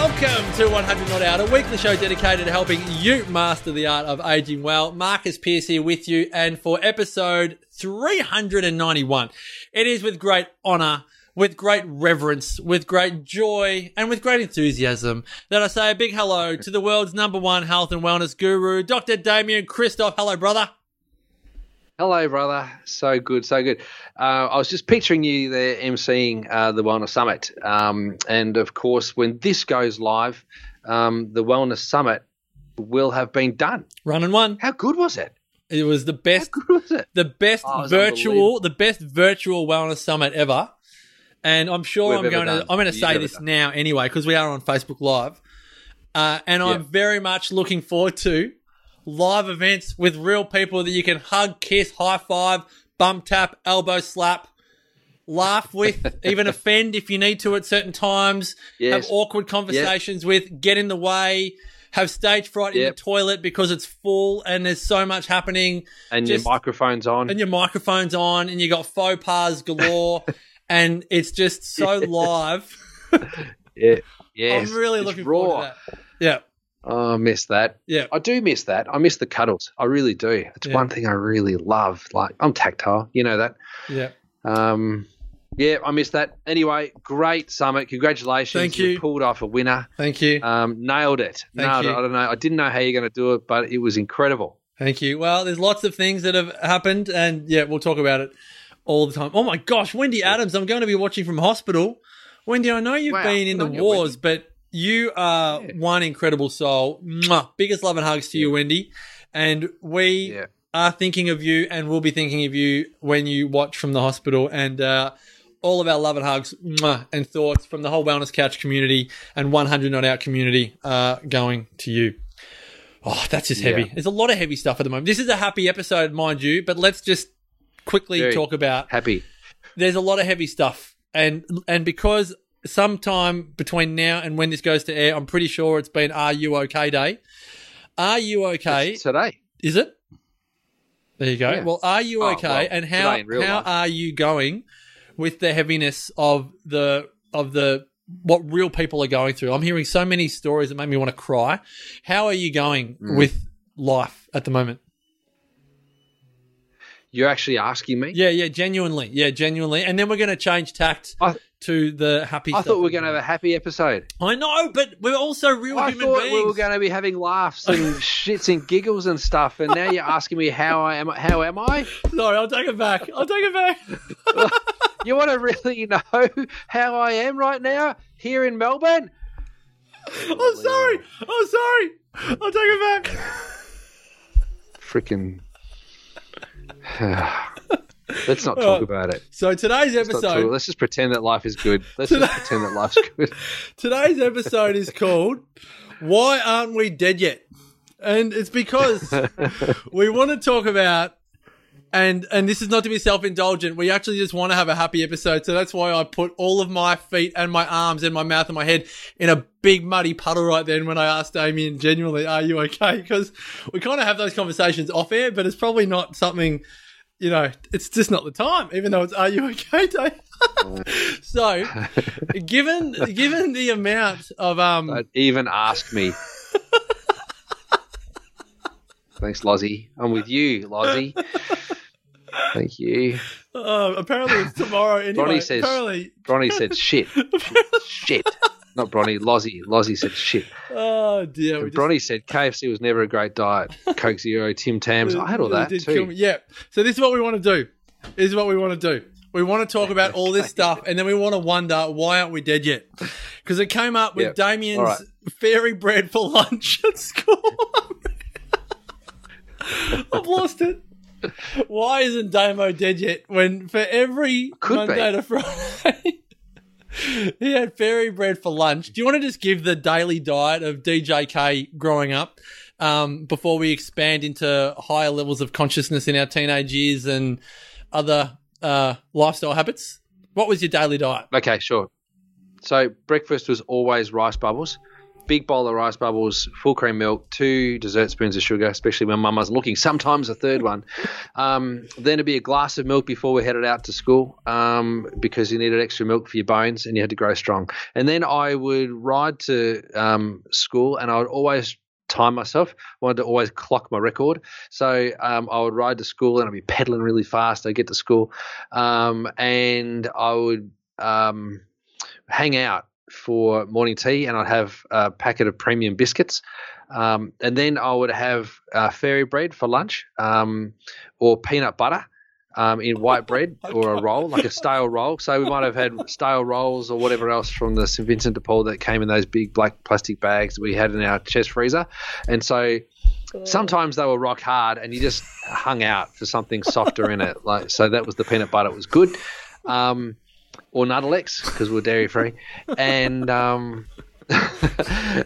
Welcome to 100 Not Out, a weekly show dedicated to helping you master the art of aging well. Marcus Pearce here with you, and for episode 391, it is with great honour, with great reverence, with great joy, and with great enthusiasm that I say a big hello to the world's number one health and wellness guru, Dr. Damian Kristof. Hello, brother. Hello, brother. So good, so good. Uh, I was just picturing you there emceeing uh, the Wellness Summit. Um, and of course, when this goes live, um, the Wellness Summit will have been done. Run and one. How good was it? It was the best How good was it? the best Oh, virtual, the best virtual wellness summit ever. And I'm sure We've I'm going to. I'm going to say this done. now anyway because we are on Facebook Live, uh, and I'm very much looking forward to live events with real people that you can hug, kiss, high five, bump tap, elbow slap. Laugh with, even offend if you need to at certain times. Yes. Have awkward conversations with, get in the way, have stage fright in the toilet because it's full and there's so much happening And Just- your microphone's on. and your microphone's on and you got faux pas galore and it's just so live. yeah. Yes. I'm really It's looking raw. forward to that. Yeah. Oh, I miss that. Yeah. I do miss that. I miss the cuddles. I really do. It's Yeah. one thing I really love. Like, I'm tactile. You know that. Yeah. Um, yeah, I miss that. Anyway, great summit. Congratulations. Thank you. pulled off a winner. Thank you. Um, nailed it. Thank nailed you. it. I don't know. I didn't know how you're going to do it, but it was incredible. Thank you. Well, there's lots of things that have happened and yeah, we'll talk about it all the time. Oh my gosh, Wendy Adams, I'm going to be watching from hospital. Wendy, I know you've Wow, been in the you, wars, but you are Yeah. one incredible soul. Mwah. Biggest love and hugs to you, Wendy. And we Yeah. are thinking of you and we'll be thinking of you when you watch from the hospital and uh, all of our love and hugs mwah, and thoughts from the whole wellness couch community and 100 not out community are going to you oh that's just heavy Yeah. there's a lot of heavy stuff at the moment this is a happy episode mind you but let's just quickly Very. talk about Happy. there's a lot of heavy stuff and and because sometime between now and when this goes to air i'm pretty sure it's been are you okay day are you okay It's today. is it? There you go. Yeah. Well, are you Oh, okay? well, and how today in real how life. are you going with the heaviness of the of the what real people are going through? I'm hearing so many stories that make me want to cry. How are you going Mm. with life at the moment? You're actually asking me? Yeah, yeah, genuinely, yeah, genuinely. And then we're going to change tact I- to the happy. I stuff. thought we were going to have a happy episode. I know, but we're also real I human thought beings. we were going to be having laughs and shits and giggles and stuff, and now you're asking me how I am. How am I? Sorry, I'll take it back. I'll take it back. You want to really know how I am right now here in Melbourne? I'm sorry. I'm sorry. I'll take it back. Freaking. Let's not talk about it. So today's Let's, talk- episode. let's just pretend that life is good. Let's just pretend that life's good. Today's episode is called Why Aren't We Dead Yet? And it's because we want to talk about and and this is not to be self-indulgent. We actually just want to have a happy episode. So that's why I put all of my feet and my arms and my mouth and my head in a big muddy puddle right then when I asked Damian genuinely, are you okay? Because we kind of have those conversations off air, but it's probably not something you know, it's just not the time, even though it's are you okay day? so given given the amount of um Don't even ask me. Thanks, Lozzie. I'm with you, Lozzie. Thank you. uh, apparently it's tomorrow anyway. Bronny says- apparently Bronny said shit. shit. Not Bronny, Lozzie. Lozzie said shit. Oh dear. And just- Bronny said KFC was never a great diet. Coke Zero, Tim Tams. I had all that did kill me. too. Yeah. So this is what we want to do. This is what we want to do. We want to talk about all this stuff, and then we want to wonder why aren't we dead yet? Because it came up with Yep. Damien's right. fairy bread for lunch at school. I've lost it. Why isn't Damo dead yet? When for every Could Monday be. to Friday, he had fairy bread for lunch. Do you want to just give the daily diet of DJK growing up? um, before we expand into higher levels of consciousness in our teenage years and other uh, lifestyle habits? What was your daily diet? Okay, sure. So breakfast was always rice bubbles, big bowl of rice bubbles, full cream milk, two dessert spoons of sugar, especially when mum wasn't looking. Sometimes a third one. Um, then it'd be a glass of milk before we headed out to school um, because you needed extra milk for your bones and you had to grow strong. And then I would ride to um, school and I would always time myself. wanted to always clock my record. So um, I would ride to school and I'd be pedaling really fast. I'd get to school um, and I would um, hang out for morning tea and I'd have a packet of premium biscuits. Um, and then I would have uh, fairy bread for lunch um, or peanut butter. Um, in white bread or a roll, like a stale roll. So we might have had stale rolls or whatever else from the St Vincent de Paul that came in those big black plastic bags that we had in our chest freezer. And so sometimes they were rock hard, and you just hung out for something softer in it. Like so, that was the peanut butter. It was good. Um, or Nuttelex because we're dairy free, and um,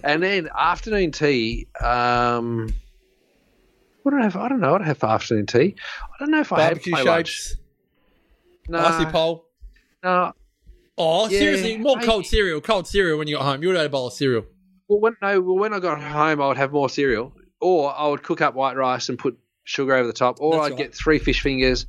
and then afternoon tea. Um, what do I have? I don't know. What I have for afternoon tea. I don't know if I Barbecue had play lunch. shapes, No, icy pole. no. Oh, Yeah, seriously, more maybe. cold cereal. Cold cereal when you got home. You would have a bowl of cereal. Well, when no, well, when I got home, I would have more cereal, or I would cook up white rice and put sugar over the top, or That's I'd right. get three fish fingers,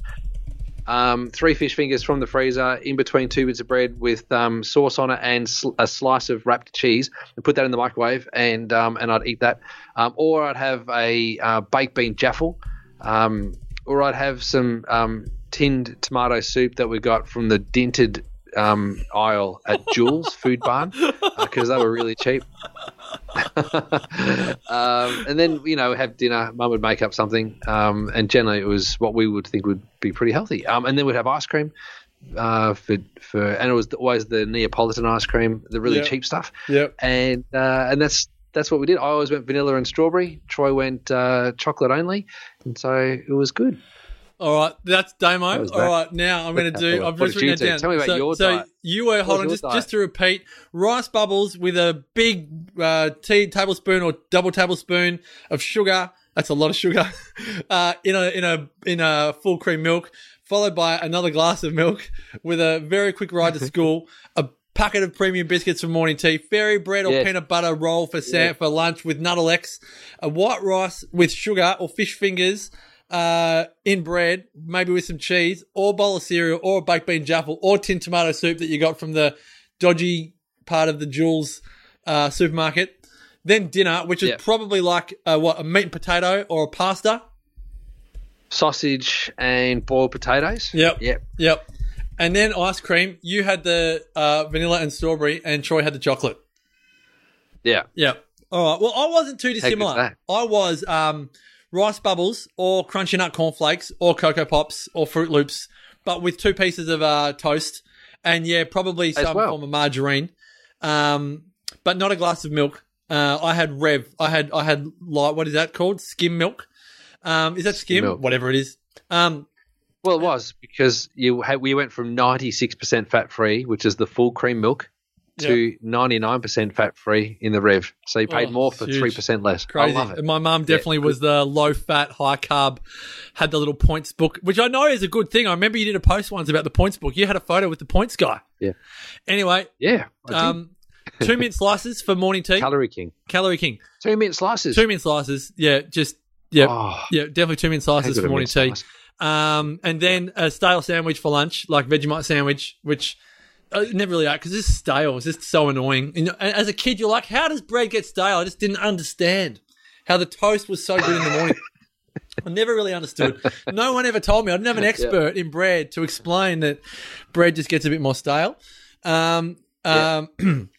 um, three fish fingers from the freezer in between two bits of bread with um, sauce on it and sl- a slice of wrapped cheese, and put that in the microwave, and um, and I'd eat that, um, or I'd have a uh, baked bean jaffle, um, or I'd have some um, tinned tomato soup that we got from the dented. Um, aisle at Jules Food Barn because they were really cheap um, and then you know have dinner. Mum would make up something, um, and generally it was what we would think would be pretty healthy. Um, and then we'd have ice cream uh, for for, and it was always the Neapolitan ice cream, the really Yeah. cheap stuff. Yep. And uh, and that's that's what we did. I always went vanilla and strawberry. Troy went uh, chocolate only, and so it was good. All right, that's Damo. That All right, now I'm going to do. I've just written it down. Tell me about so, your so diet. you were hold was on, just diet? just to repeat: rice bubbles with a big uh, tea tablespoon or double tablespoon of sugar. That's a lot of sugar uh, in a in a in a full cream milk, followed by another glass of milk with a very quick ride to school. A packet of premium biscuits for morning tea, fairy bread or Yes. peanut butter roll for sa- for lunch with Nuttelex, a white rice with sugar or fish fingers uh, in bread, maybe with some cheese, or bowl of cereal, or a baked bean jaffle, or tin tomato soup that you got from the dodgy part of the Jules uh, supermarket. Then dinner, which is Yeah. probably like uh, what a meat and potato or a pasta. Sausage and boiled potatoes. Yep. Yep. Yep. And then ice cream. You had the uh, vanilla and strawberry, and Troy had the chocolate. Yeah. Yep. All right. Well, I wasn't too dissimilar. I was um, rice bubbles or crunchy nut cornflakes or cocoa pops or Fruit Loops, but with two pieces of uh, toast and yeah, probably some well. form of margarine, um, but not a glass of milk. Uh, I had Rev. I had I had like what is that called? Skim milk. Um, is that skim? milk. Whatever it is. Um, Well, it was because you had, we went from 96% fat free, which is the full cream milk, to 99% fat free in the Rev. So you paid Oh, more for 3% less. Crazy. I love it. My mum definitely was the low fat, high carb, had the little points book, which I know is a good thing. I remember you did a post once about the points book. You had a photo with the points guy. Yeah. Anyway, Yeah. Um, two mint slices for morning tea. Calorie King. Calorie King. Two mint slices. Two mint slices. Yeah, just, yeah. Oh, yeah, definitely two mint slices for morning tea. slice. Um, and then a stale sandwich for lunch, like Vegemite sandwich, which I never really because it's stale. It's just so annoying. And and as a kid, you're like, how does bread get stale? I just didn't understand how the toast was so good in the morning. I never really understood. No one ever told me. I didn't have an expert in bread to explain that bread just gets a bit more stale. Um, um,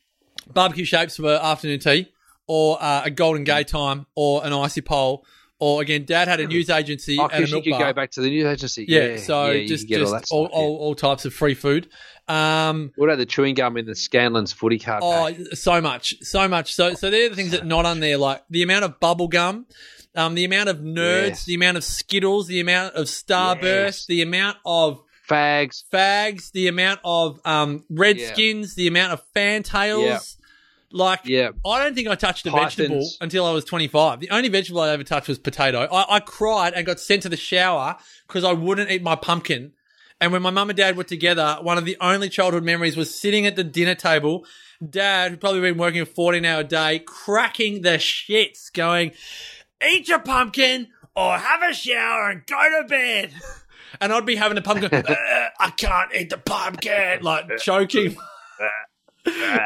barbecue shapes for afternoon tea, or uh, a golden gay time, or an icy pole, or again, Dad had a news agency Oh, and a because you could bar. go back to the news agency. Yeah, Yeah, so yeah, just all, all, all, all types of free food. Um, What about the chewing gum in the Scanlens footy card? oh, pack? so much, so much. So so they're the things that are not on there, like the amount of bubble gum, um, the amount of nerds, Yes. the amount of Skittles, the amount of Starburst, Yes. the amount of fags. fags, the amount of um, Redskins, the amount of fantails. Yeah. Like, Yeah. I don't think I touched a Pythons. vegetable until I was 25. The only vegetable I ever touched was potato. I, I cried and got sent to the shower because I wouldn't eat my pumpkin. And when my mum and dad were together, one of the only childhood memories was sitting at the dinner table. Dad, who'd probably been working a 14 hour day, cracking the shits, going, Eat your pumpkin or have a shower and go to bed. And I'd be having a pumpkin, "Uh, I can't eat the pumpkin, like choking.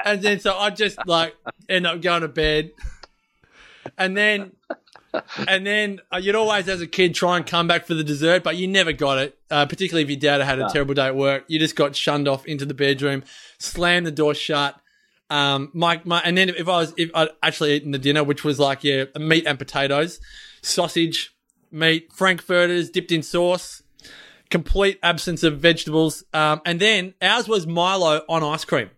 and then so I just like end up going to bed. And then and then uh, you'd always, as a kid, try and come back for the dessert, but you never got it. Uh, particularly if your dad had a terrible day at work, you just got shunned off into the bedroom, slammed the door shut. Um, my, my, and then if I was, if I'd actually eaten the dinner, which was like, yeah, meat and potatoes, sausage, meat, frankfurters dipped in sauce, complete absence of vegetables. Um, and then ours was Milo on ice cream.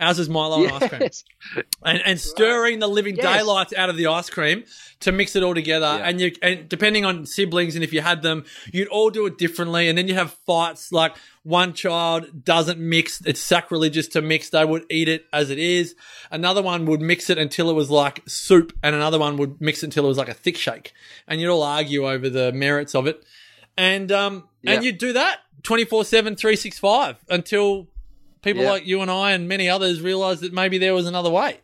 Ours is Milo on ice cream and, and stirring the living Yes. daylights out of the ice cream to mix it all together. Yeah. And you, and depending on siblings and if you had them, you'd all do it differently. And then you have fights like one child doesn't mix; it's sacrilegious to mix. They would eat it as it is. Another one would mix it until it was like soup, and another one would mix it until it was like a thick shake. And you'd all argue over the merits of it. And um, and you'd do that 24 7, 365 until people Yeah. like you and I and many others realized that maybe there was another way.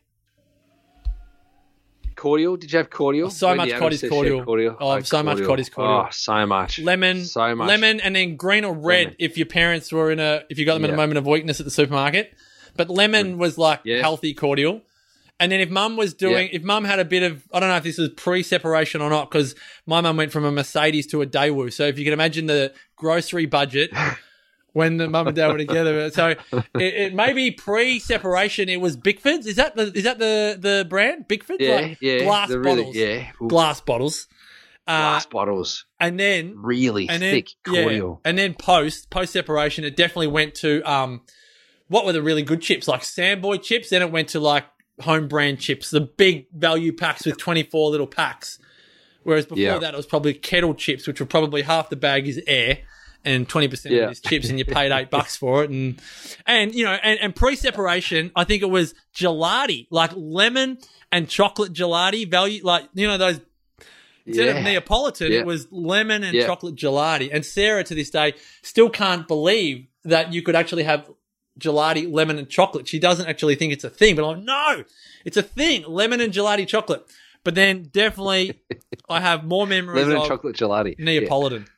Cordial? Did you have cordial? Oh, so When much Adams said cordial. Oh, so much Cottee's cordial. Oh, so much. Lemon, So much. lemon, and then green or red Lemon. if your parents were in a if you got them in a moment of weakness at the supermarket. But lemon was like Yeah. healthy cordial. And then if mum was doing, Yeah. if mum had a bit of, I don't know if this was pre-separation or not, because my mum went from a Mercedes to a Daewoo. So if you can imagine the grocery budget when the mum and dad were together, so it, it maybe pre-separation. It was Bickford's. Is that the is that the the brand Bickford's? Yeah, Like yeah. glass really, bottles. Yeah. Ooh, Glass bottles. Uh, glass bottles. and then Really and then thick cordial. yeah, and then post post separation, it definitely went to um, what were the really good chips like Sandboy chips. Then it went to like home brand chips, the big value packs with twenty four little packs. Whereas before Yeah. that, it was probably kettle chips, which were probably half the bag is air. And twenty percent Yeah. of it is chips, and you paid eight bucks for it, and and you know, and, and pre-separation, I think it was gelati, like lemon and chocolate gelati value, like you know those Instead of Neapolitan, Yeah. it was lemon and Yeah. chocolate gelati. And Sarah, to this day, still can't believe that you could actually have gelati, lemon, and chocolate. She doesn't actually think it's a thing, but I'm like, no, it's a thing. Lemon and gelati chocolate. But then definitely, I have more memories Lemon of and chocolate gelati. Neapolitan Yeah.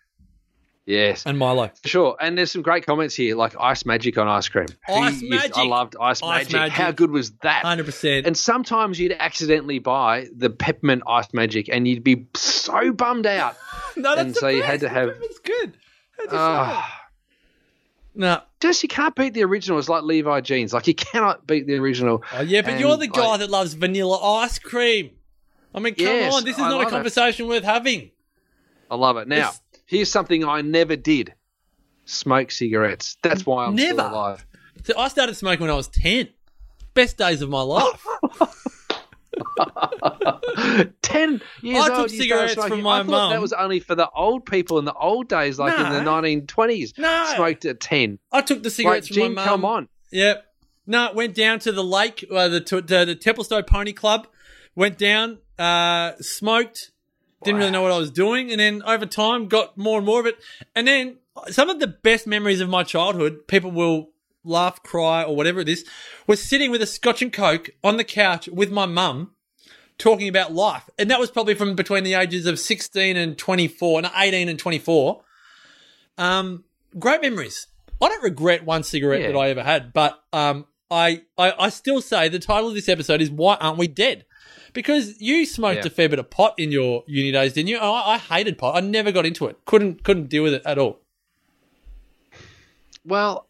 Yes. and Milo. Sure, and there's some great comments here, like Ice Magic on ice cream. Ice Magic. I loved Ice, Ice Magic. Magic. How good was that? 100%. And sometimes you'd accidentally buy the peppermint Ice Magic, and you'd be so bummed out. no, and so you had to have- It's good. How'd you say Ah. no. Just you can't beat the original. It's like Levi jeans. Like you cannot beat the original. Oh, yeah, but And, you're the guy like- that loves vanilla ice cream. I mean, come Yes, on. This is I not a love it. conversation worth having. I love it. Now, It's- here's something I never did: smoke cigarettes. That's why I'm Never. still alive. So I started smoking when I was 10. Best days of my life. Ten years I old. you started cigarettes smoking. from my I thought mum. That was only for the old people in the old days, like in the 1920s. No. Smoked at ten. I took the Like, cigarettes from Jim, my mum. come on. Yep. No, it went down to the lake, uh, the, to, the the Templestowe Pony Club. Went down, uh, smoked. Didn't really know what I was doing, and then over time got more and more of it. And then some of the best memories of my childhood, people will laugh, cry, or whatever it is, was sitting with a Scotch and Coke on the couch with my mum, talking about life. And that was probably from between the ages of 16 and 24, no, 18 and 24. Um, great memories. I don't regret one cigarette Yeah. that I ever had, but um, I, I I still say the title of this episode is "Why Aren't We Dead?" Because you smoked Yeah. a fair bit of pot in your uni days, didn't you? Oh, I, I hated pot. I never got into it. Couldn't couldn't deal with it at all. Well,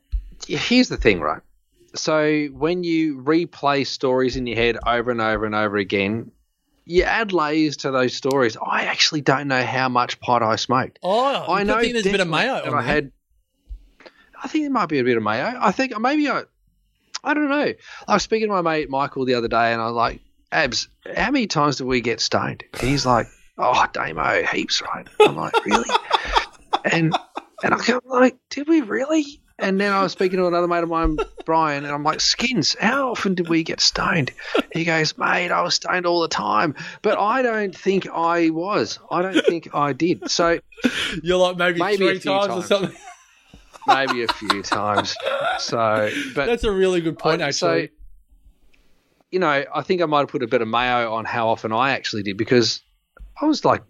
here's the thing, right? So when you replay stories in your head over and over and over again, you add layers to those stories. I actually don't know how much pot I smoked. Oh, I know think there's a bit of mayo that on I there. had. I think there might be a bit of mayo. I think maybe I. I don't know. I was speaking to my mate Michael the other day, and I was like, "Abs, how many times do we get stoned?" And he's like, "Oh, Damo, heaps, right?" I'm like, "Really?" and And I'm like, did we really? And then I was speaking to another mate of mine, Brian, and I'm like, Skins, how often did we get stoned? He goes, mate, I was stoned all the time. But I don't think I was. I don't think I did. So You're like maybe, Maybe three few times, or something. maybe a few times. So, but That's a really good point, I- actually. So, you know, I think I might have put a bit of mayo on how often I actually did because I was like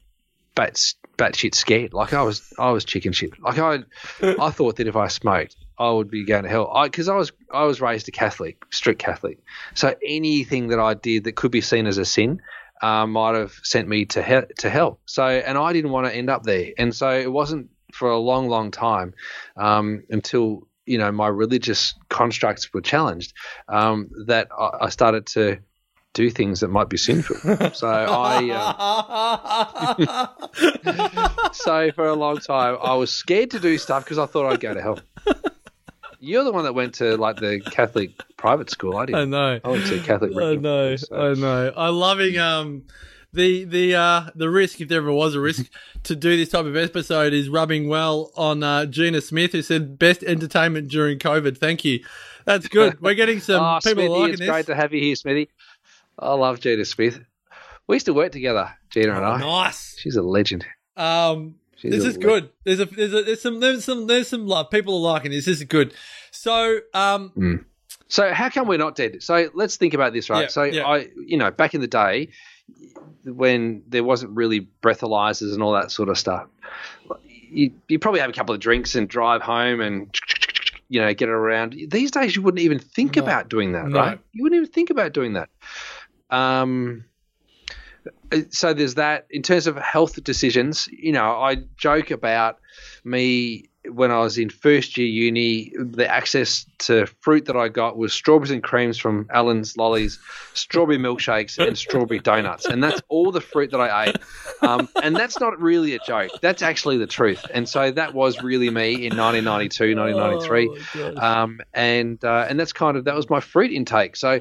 bat batshit scared. Like I was, I was chicken shit. Like I, I thought that if I smoked, I would be going to hell. I because I was, I was raised a Catholic, strict Catholic. So anything that I did that could be seen as a sin. Uh, might have sent me to hell, to hell. So, and I didn't want to end up there. And so it wasn't for a long, long time um, until you know my religious constructs were challenged um, that I, I started to do things that might be sinful. So I, uh, so for a long time, I was scared to do stuff because I thought I'd go to hell. You're the one that went to like the Catholic private school. I I didn't. know. I went to Catholic. I know, school, I know. I'm loving um the the uh the risk, if there ever was a risk, to do this type of episode is rubbing well on uh, Gina Smith, who said best entertainment during COVID. Thank you. That's good. We're getting some Oh, people Smithy, liking it's this. great to have you here, Smithy. I love Gina Smith. We used to work together, Gina and I. nice. She's a legend. Um, She's this is le- good. There's a there's a there's some there's some there's some love. People are liking this. This is good. So um So how come we're not dead? So let's think about this, right? Yeah, so yeah. I, you know, back in the day, when there wasn't really breathalyzers and all that sort of stuff, you you probably have a couple of drinks and drive home and you know get around. These days, you wouldn't even think No. about doing that, No. right? You wouldn't even think about doing that. Um. So there's that. In terms of health decisions, you know, I joke about me when I was in first year uni, the access to fruit that I got was strawberries and creams from Allen's Lollies, strawberry milkshakes, and strawberry donuts. And that's all the fruit that I ate. Um, and that's not really a joke. That's actually the truth. And so that was really me in 1992, 1993. Oh. Um, and uh, and that's kind of that was my fruit intake. So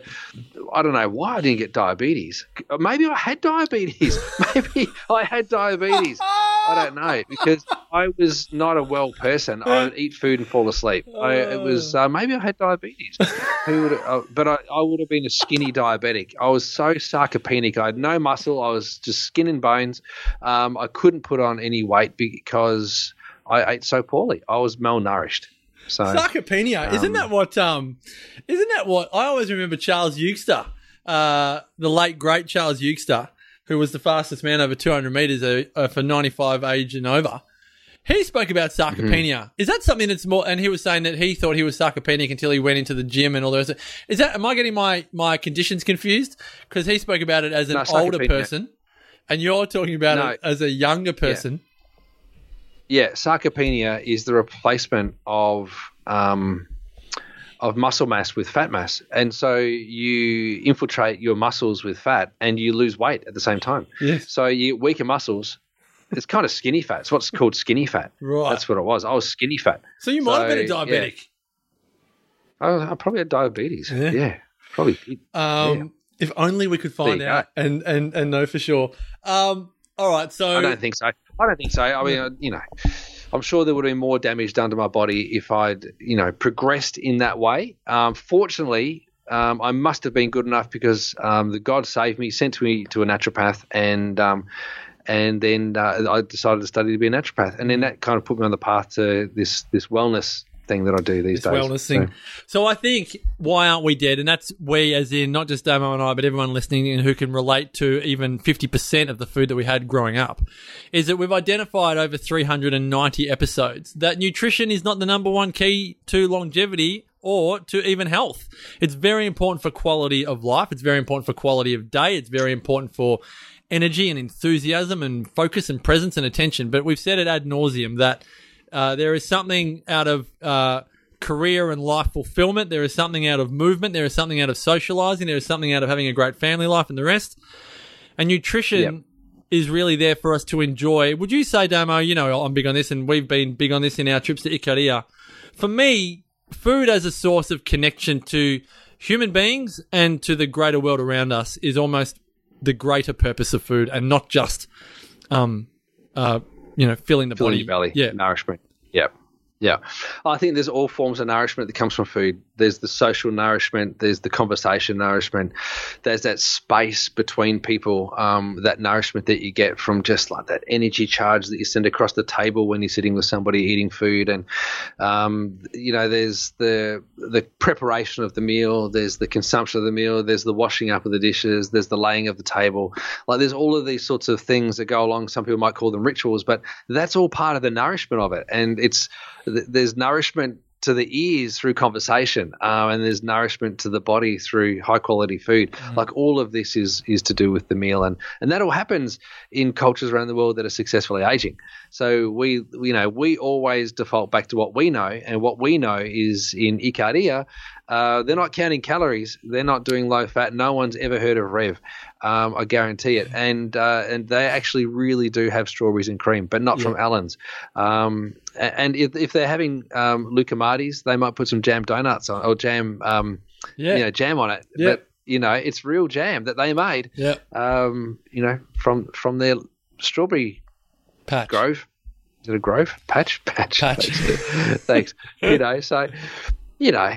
I don't know why I didn't get diabetes. Maybe I had diabetes. Maybe I had diabetes. I don't know because I was not a well person. I would eat food and fall asleep. I, it was uh, maybe I had diabetes. Who would? Uh, but I, I would have been a skinny diabetic. I was so sarcopenic. I had no muscle. I was just skin and bones. Um, I couldn't put on any weight because I ate so poorly. I was malnourished. So Sarcopenia. isn't Um, that what? Um, isn't that what? I always remember Charles Eugster, uh, the late great Charles Eugster, who was the fastest man over 200 meters uh, uh, for 95 age and over. He spoke about sarcopenia. Mm-hmm. Is that something that's more? And he was saying that he thought he was sarcopenic until he went into the gym and all those. rest. Of it. Is that? Am I getting my my conditions confused? Because he spoke about it as an No, older person, and you're talking about No. it as a younger person. Yeah, sarcopenia is the replacement of um, of muscle mass with fat mass, and so you infiltrate your muscles with fat, and you lose weight at the same time. Yes. So you weaker muscles. It's kind of skinny fat. It's what's called skinny fat. Right. That's what it was. I was skinny fat. So you might have been a So, diabetic. I, I probably had diabetes. Yeah. Yeah, probably. Um, If only we could find out and, and, and know for sure. Um, all right, so I don't think so. I don't think so. I mean, you know, I'm sure there would have been more damage done to my body if I'd, you know, progressed in that way. Um, fortunately, um, I must have been good enough because um, the God saved me, sent me to a naturopath, and um, and then uh, I decided to study to be a naturopath, and then that kind of put me on the path to this this wellness thing that I do these this days. wellness So- thing. So I think why aren't we dead? And that's we, as in not just Damo and I, but everyone listening and who can relate to even fifty percent of the food that we had growing up, is that we've identified over three hundred and ninety episodes that nutrition is not the number one key to longevity. Or to even health. It's very important for quality of life. It's very important for quality of day. It's very important for energy and enthusiasm and focus and presence and attention. But we've said it ad nauseum that uh, there is something out of uh, career and life fulfillment. There is something out of movement. There is something out of socializing. There is something out of having a great family life and the rest. And nutrition Yep. is really there for us to enjoy. Would you say, Damo, you know, I'm big on this and we've been big on this in our trips to Ikaria. For me, food as a source of connection to human beings and to the greater world around us is almost the greater purpose of food and not just, um, uh, you know, filling the filling body. your belly, Yeah. nourishment. Yep. Yeah, I think there's all forms of nourishment that comes from food. There's the social nourishment, there's the conversation nourishment, there's that space between people, um, that nourishment that you get from just like that energy charge that you send across the table when you're sitting with somebody eating food, and um, you know, there's the the preparation of the meal, there's the consumption of the meal, there's the washing up of the dishes, there's the laying of the table. Like there's all of these sorts of things that go along. Some people might call them rituals, but that's all part of the nourishment of it, and it's there's nourishment to the ears through conversation, uh, and there's nourishment to the body through high quality food. Mm. Like all of this is is to do with the meal, and and that all happens in cultures around the world that are successfully aging. So we you know we always default back to what we know, and what we know is in Ikaria, uh, they're not counting calories. They're not doing low fat. No one's ever heard of Rev. Um, I guarantee it. And uh, and they actually really do have strawberries and cream, but not yeah. from Allen's. Um, and if, if they're having um, loukoumades, they might put some jam donuts on or jam, um, yeah. you know, jam on it. Yeah. But you know, it's real jam that they made. Yeah. Um, you know, from from their strawberry patch grove. Is it a grove patch? Patch. Patch. Thanks. Thanks. you know, so you know,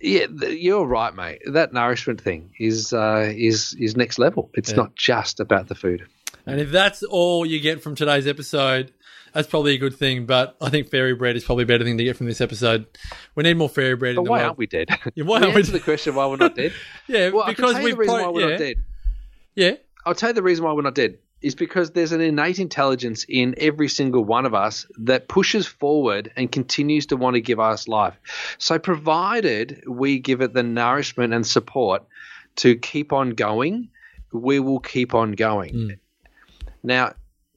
yeah, you're right, mate. That nourishment thing is uh, is is next level. It's yeah. not just about the food. And if that's all you get from today's episode, that's probably a good thing. But I think fairy bread is probably a better thing to get from this episode. We need more fairy bread. But in the why world. aren't we dead? Yeah, why we aren't we the question why we're not dead? yeah, well, because we've the reason pro- why we're yeah. not dead. Yeah, I'll tell you the reason why we're not dead is because there's an innate intelligence in every single one of us that pushes forward and continues to want to give us life. So, provided we give it the nourishment and support to keep on going, we will keep on going. Mm. Now,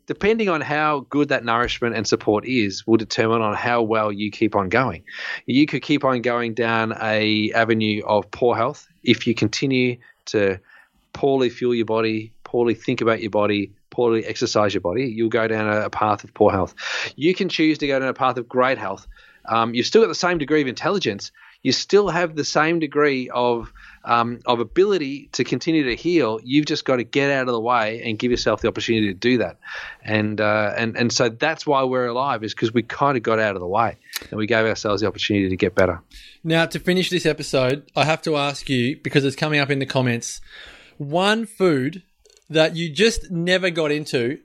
depending on how good that nourishment and support is will determine on how well you keep on going you could keep on going down a avenue of poor health if you continue to poorly fuel your body poorly think about your body, poorly exercise your body, you'll go down a, path of poor health. You can choose to go down a path of great health. Um, you've still got the same degree of intelligence. You still have the same degree of um, of ability to continue to heal. You've just got to get out of the way and give yourself the opportunity to do that. And uh, and and so that's why we're alive is because we kind of got out of the way and we gave ourselves the opportunity to get better. Now, to finish this episode, I have to ask you because it's coming up in the comments. One food that you just never got into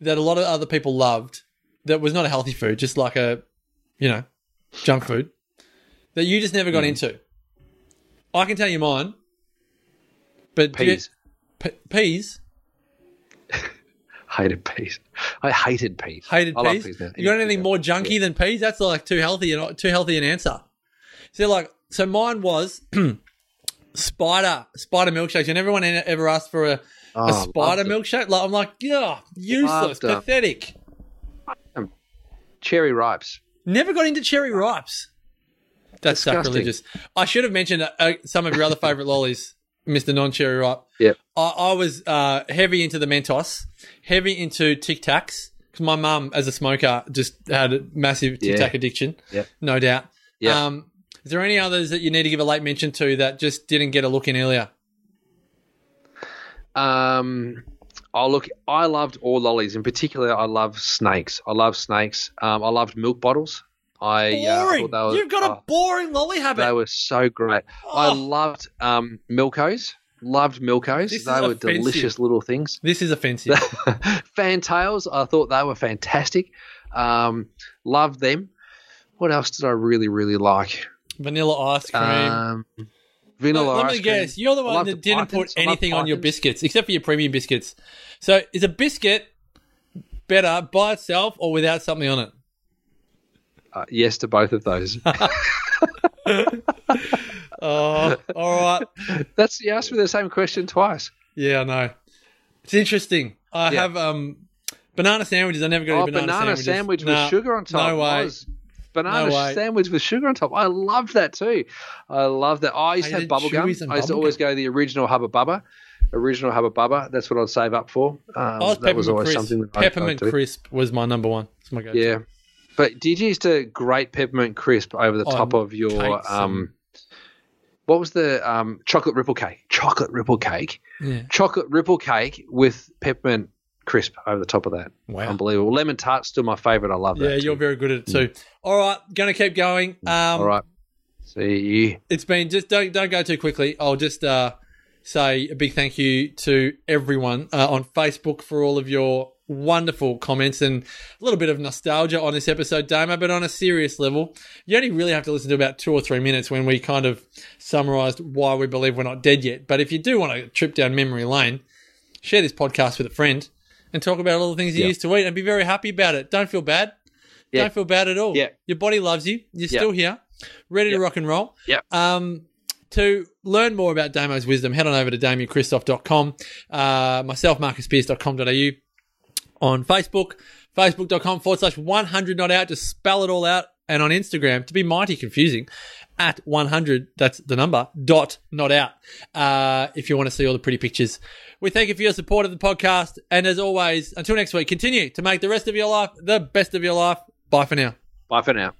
that a lot of other people loved that was not a healthy food, just like a, you know, junk food that you just never got mm. into. I can tell you mine, but peas. You, p- peas. hated peas. I hated peas. Hated I peas. peas you got anything more junky yeah. than peas? That's like too healthy and too healthy an answer. So like, so mine was spider spider milkshakes, and everyone ever asked for a Oh, a spider milkshake? Like, I'm like, yeah, useless, pathetic. Um, cherry ripes. Never got into cherry ripes. That's Disgusting. sacrilegious. I should have mentioned uh, some of your other favourite lollies, Mister Non Cherry Ripe. Yep. I, I was uh, heavy into the Mentos, heavy into Tic Tacs because my mum, as a smoker, just had a massive Tic Tac yeah. addiction. Yep. No doubt. Yeah. Um, is there any others that you need to give a late mention to that just didn't get a look in earlier? Um, oh look, I loved all lollies. In particular, I love snakes. I love snakes. Um, I loved milk bottles. I, uh, boring. Uh, were, You've got a oh, boring lolly habit. They were so great. Oh. I loved um, Milkos. Loved Milkos. This they were offensive. delicious little things. This is offensive. Fantails. I thought they were fantastic. Um, loved them. What else did I really, really like? Vanilla ice cream. Um, vanilla Let, let me guess. You're the one that didn't put anything on your biscuits except for your premium biscuits. So is a biscuit better by itself or without something on it? Uh, yes to both of those. oh, all right. That's you asked me the same question twice. Yeah, I know. It's interesting. I yeah. have um, banana sandwiches. I never got oh, a banana, banana sandwich with sugar on top. No way. Banana no sandwich with sugar on top. I loved that too. I love that. I used to have bubble gum. I used to always go the original Hubba Bubba. Original Hubba Bubba. That's what I'd save up for. Um, was that was always crisp. something. That peppermint crisp was my number one. It's my go-to. Yeah, but did you used to grate peppermint crisp over the oh, top of your um? What was the um chocolate ripple cake? Chocolate ripple cake. Yeah. Chocolate ripple cake with peppermint crisp over the top of that. Wow. Unbelievable. Lemon tart's still my favourite. I love that. Yeah, you're very good at it too. All right, going to keep going. Um, All right. See you. it's been just don't don't go too quickly. I'll just uh, say a big thank you to everyone uh, on Facebook for all of your wonderful comments and a little bit of nostalgia on this episode, Damo. But on a serious level, you only really have to listen to about two or three minutes when we kind of summarised why we believe we're not dead yet. But if you do want to trip down memory lane, share this podcast with a friend and talk about all the things you Yeah. used to eat and be very happy about it. Don't feel bad. Yeah. Don't feel bad at all. Yeah. Your body loves you. You're Yeah. still here, ready to rock and roll. Yeah. Um, to learn more about Damo's wisdom, head on over to damiankristof.com. Uh, myself, marcuspearce.com.au. On Facebook, facebook.com forward slash 100 not out. Just spell it all out. And on Instagram, to be mighty confusing, at 100, that's the number, dot not out. Uh, if you want to see all the pretty pictures. We thank you for your support of the podcast. And as always, until next week, continue to make the rest of your life the best of your life. Bye for now. Bye for now.